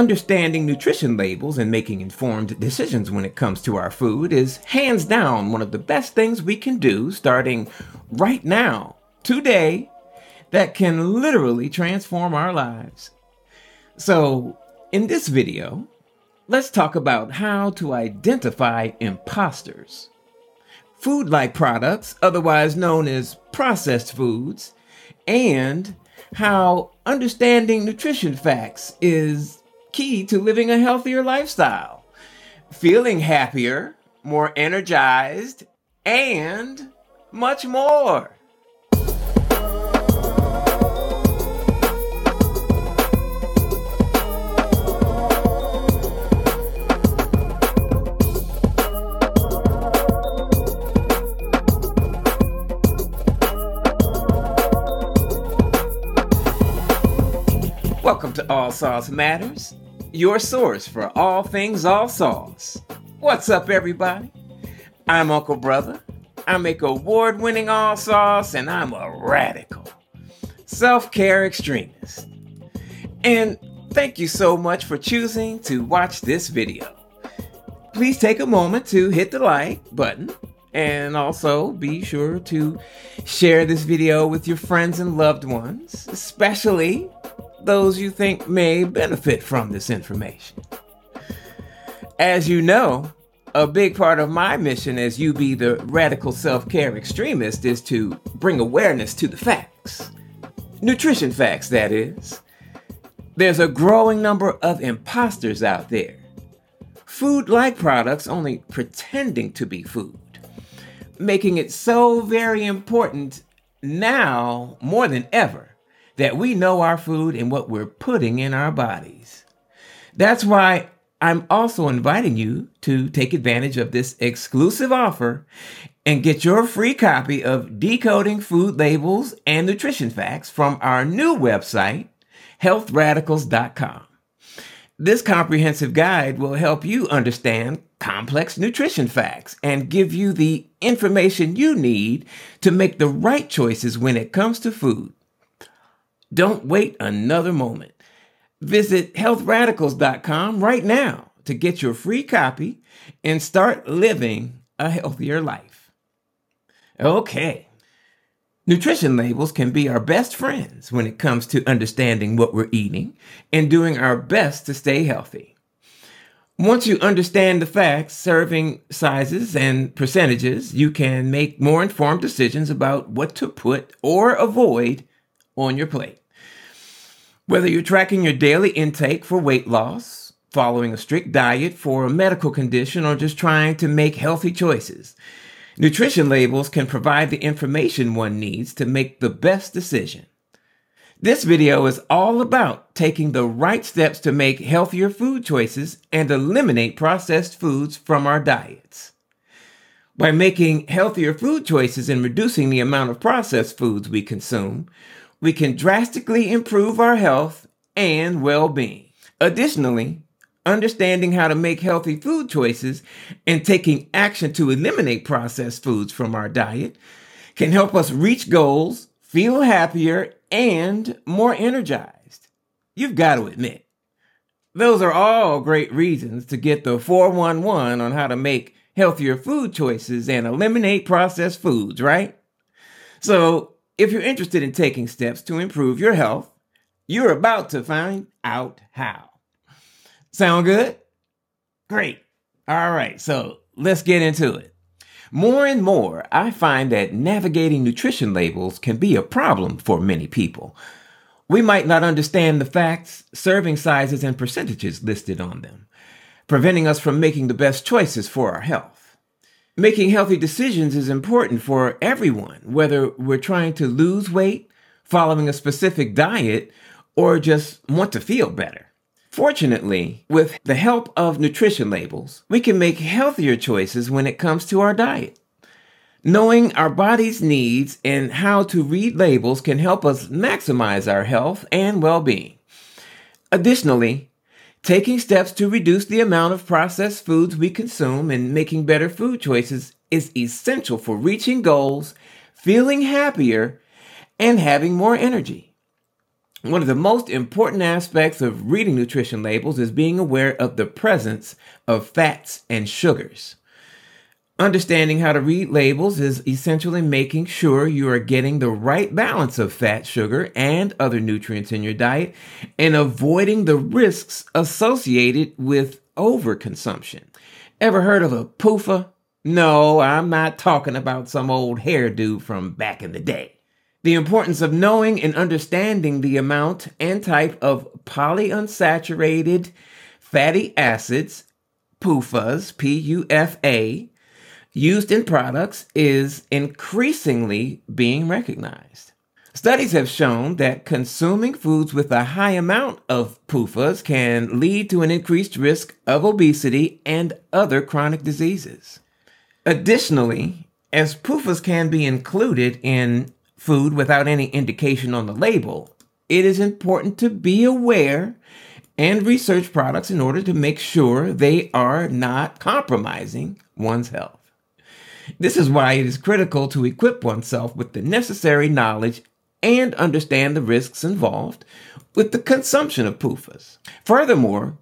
Understanding nutrition labels and making informed decisions when it comes to our food is hands down one of the best things we can do starting right now, today, that can literally transform our lives. So, in this video, let's talk about how to identify imposters. Food like products, otherwise known as processed foods, and how understanding nutrition facts is key to living a healthier lifestyle, feeling happier, more energized, and much more. Welcome to ALLSAUCE Matters, your source for all things all sauce. What's up, everybody? I'm Uncle Brutha. I make award winning all sauce, and I'm a radical self care extremist. And thank you so much for choosing to watch this video. Please take a moment to hit the like button and also be sure to share this video with your friends and loved ones, especially those you think may benefit from this information. As you know, a big part of my mission as UB the radical self care extremist is to bring awareness to the facts. Nutrition facts, that is. There's a growing number of imposters out there. Food like products only pretending to be food, making it so very important now more than ever that we know our food and what we're putting in our bodies. That's why I'm also inviting you to take advantage of this exclusive offer and get your free copy of Decoding Food Labels and Nutrition Facts from our new website, healthradicals.com. This comprehensive guide will help you understand complex nutrition facts and give you the information you need to make the right choices when it comes to food. Don't wait another moment. Visit healthradicals.com right now to get your free copy and start living a healthier life. Okay. Nutrition labels can be our best friends when it comes to understanding what we're eating and doing our best to stay healthy. Once you understand the facts, serving sizes, and percentages, you can make more informed decisions about what to put or avoid on your plate. Whether you're tracking your daily intake for weight loss, following a strict diet for a medical condition, or just trying to make healthy choices, nutrition labels can provide the information one needs to make the best decision. This video is all about taking the right steps to make healthier food choices and eliminate processed foods from our diets. By making healthier food choices and reducing the amount of processed foods we consume, we can drastically improve our health and well being. Additionally, understanding how to make healthy food choices and taking action to eliminate processed foods from our diet can help us reach goals, feel happier, and more energized. You've got to admit, those are all great reasons to get the 411 on how to make healthier food choices and eliminate processed foods, right? So if you're interested in taking steps to improve your health, you're about to find out how. Sound good? Great. All right, so let's get into it. More and more, I find that navigating nutrition labels can be a problem for many people. We might not understand the facts, serving sizes, and percentages listed on them, preventing us from making the best choices for our health. Making healthy decisions is important for everyone, whether we're trying to lose weight, following a specific diet, or just want to feel better. Fortunately, with the help of nutrition labels, we can make healthier choices when it comes to our diet. Knowing our body's needs and how to read labels can help us maximize our health and well being. Additionally, Taking steps to reduce the amount of processed foods we consume and making better food choices is essential for reaching goals, feeling happier, and having more energy. One of the most important aspects of reading nutrition labels is being aware of the presence of fats and sugars. Understanding how to read labels is essentially making sure you are getting the right balance of fat, sugar, and other nutrients in your diet and avoiding the risks associated with overconsumption. Ever heard of a PUFA? No, I'm not talking about some old hairdo from back in the day. The importance of knowing and understanding the amount and type of polyunsaturated fatty acids, PUFAs, P U F A, used in products is increasingly being recognized. Studies have shown that consuming foods with a high amount of PUFAs can lead to an increased risk of obesity and other chronic diseases. Additionally, as PUFAs can be included in food without any indication on the label, it is important to be aware and research products in order to make sure they are not compromising one's health. This is why it is critical to equip oneself with the necessary knowledge and understand the risks involved with the consumption of PUFAs. Furthermore,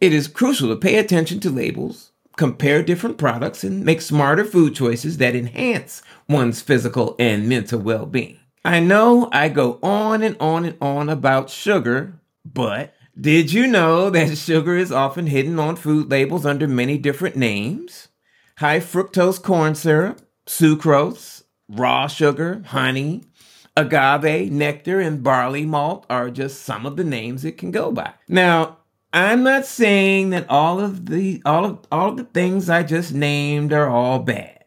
it is crucial to pay attention to labels, compare different products, and make smarter food choices that enhance one's physical and mental well being. I know I go on and on and on about sugar, but did you know that sugar is often hidden on food labels under many different names? High fructose corn syrup, sucrose, raw sugar, honey, agave, nectar, and barley malt are just some of the names it can go by. Now, I'm not saying that all of the all of all of the things I just named are all bad.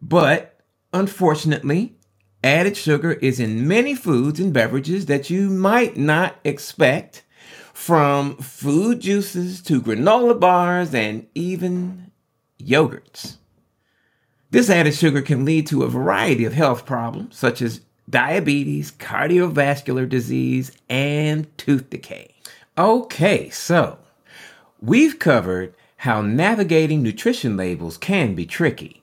But unfortunately, added sugar is in many foods and beverages that you might not expect from food juices to granola bars and even yogurts. This added sugar can lead to a variety of health problems such as diabetes, cardiovascular disease, and tooth decay. Okay, so we've covered how navigating nutrition labels can be tricky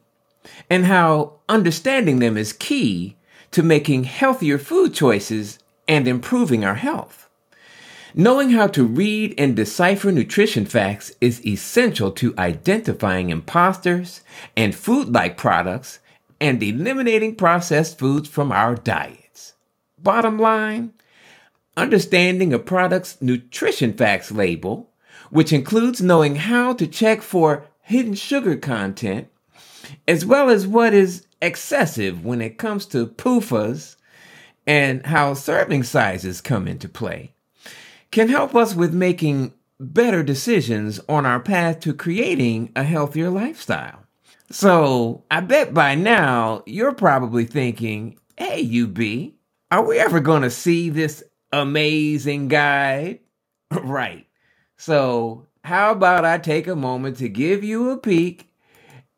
and how understanding them is key to making healthier food choices and improving our health. Knowing how to read and decipher nutrition facts is essential to identifying imposters and food like products and eliminating processed foods from our diets. Bottom line, understanding a product's nutrition facts label, which includes knowing how to check for hidden sugar content, as well as what is excessive when it comes to PUFAs and how serving sizes come into play, can help us with making better decisions on our path to creating a healthier lifestyle. So I bet by now you're probably thinking, hey, UB, are we ever going to see this amazing guide? right. So, how about I take a moment to give you a peek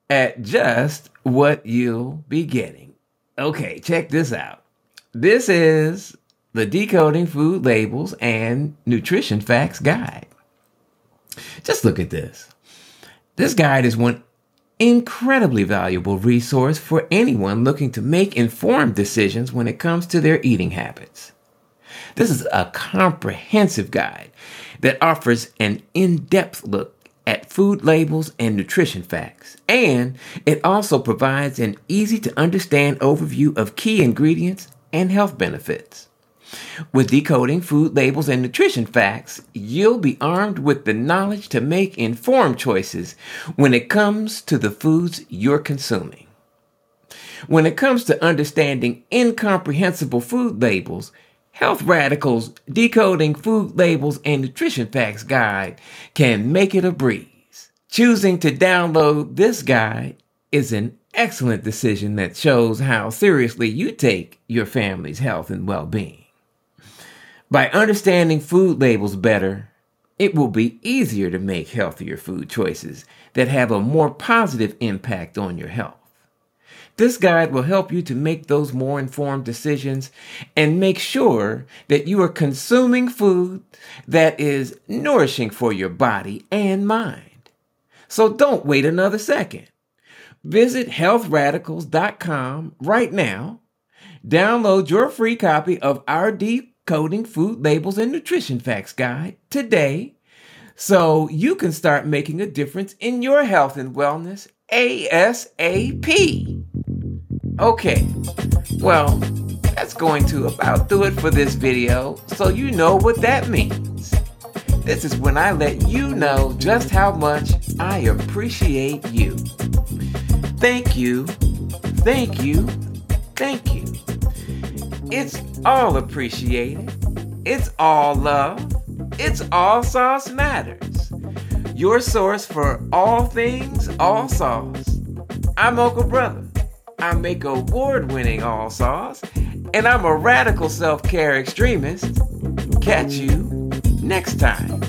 at just what you'll be getting? Okay, check this out. This is the Decoding Food Labels and Nutrition Facts Guide. Just look at this. This guide is one incredibly valuable resource for anyone looking to make informed decisions when it comes to their eating habits. This is a comprehensive guide that offers an in depth look at food labels and nutrition facts, and it also provides an easy to understand overview of key ingredients and health benefits. With decoding food labels and nutrition facts, you'll be armed with the knowledge to make informed choices when it comes to the foods you're consuming. When it comes to understanding incomprehensible food labels, Health Radicals Decoding Food Labels and Nutrition Facts Guide can make it a breeze. Choosing to download this guide is an excellent decision that shows how seriously you take your family's health and well being. By understanding food labels better, it will be easier to make healthier food choices that have a more positive impact on your health. This guide will help you to make those more informed decisions and make sure that you are consuming food that is nourishing for your body and mind. So don't wait another second. Visit healthradicals.com right now. Download your free copy of our deep coding, food labels, and nutrition facts guide today so you can start making a difference in your health and wellness ASAP. Okay, well, that's going to about do it for this video, so you know what that means. This is when I let you know just how much I appreciate you. Thank you, thank you, thank you. It's all appreciated. It's all love. It's ALLSAUCE Matters. Your source for all things all sauce. I'm Uncle Brutha. I make award winning all sauce, and I'm a radical self care extremist. Catch you next time.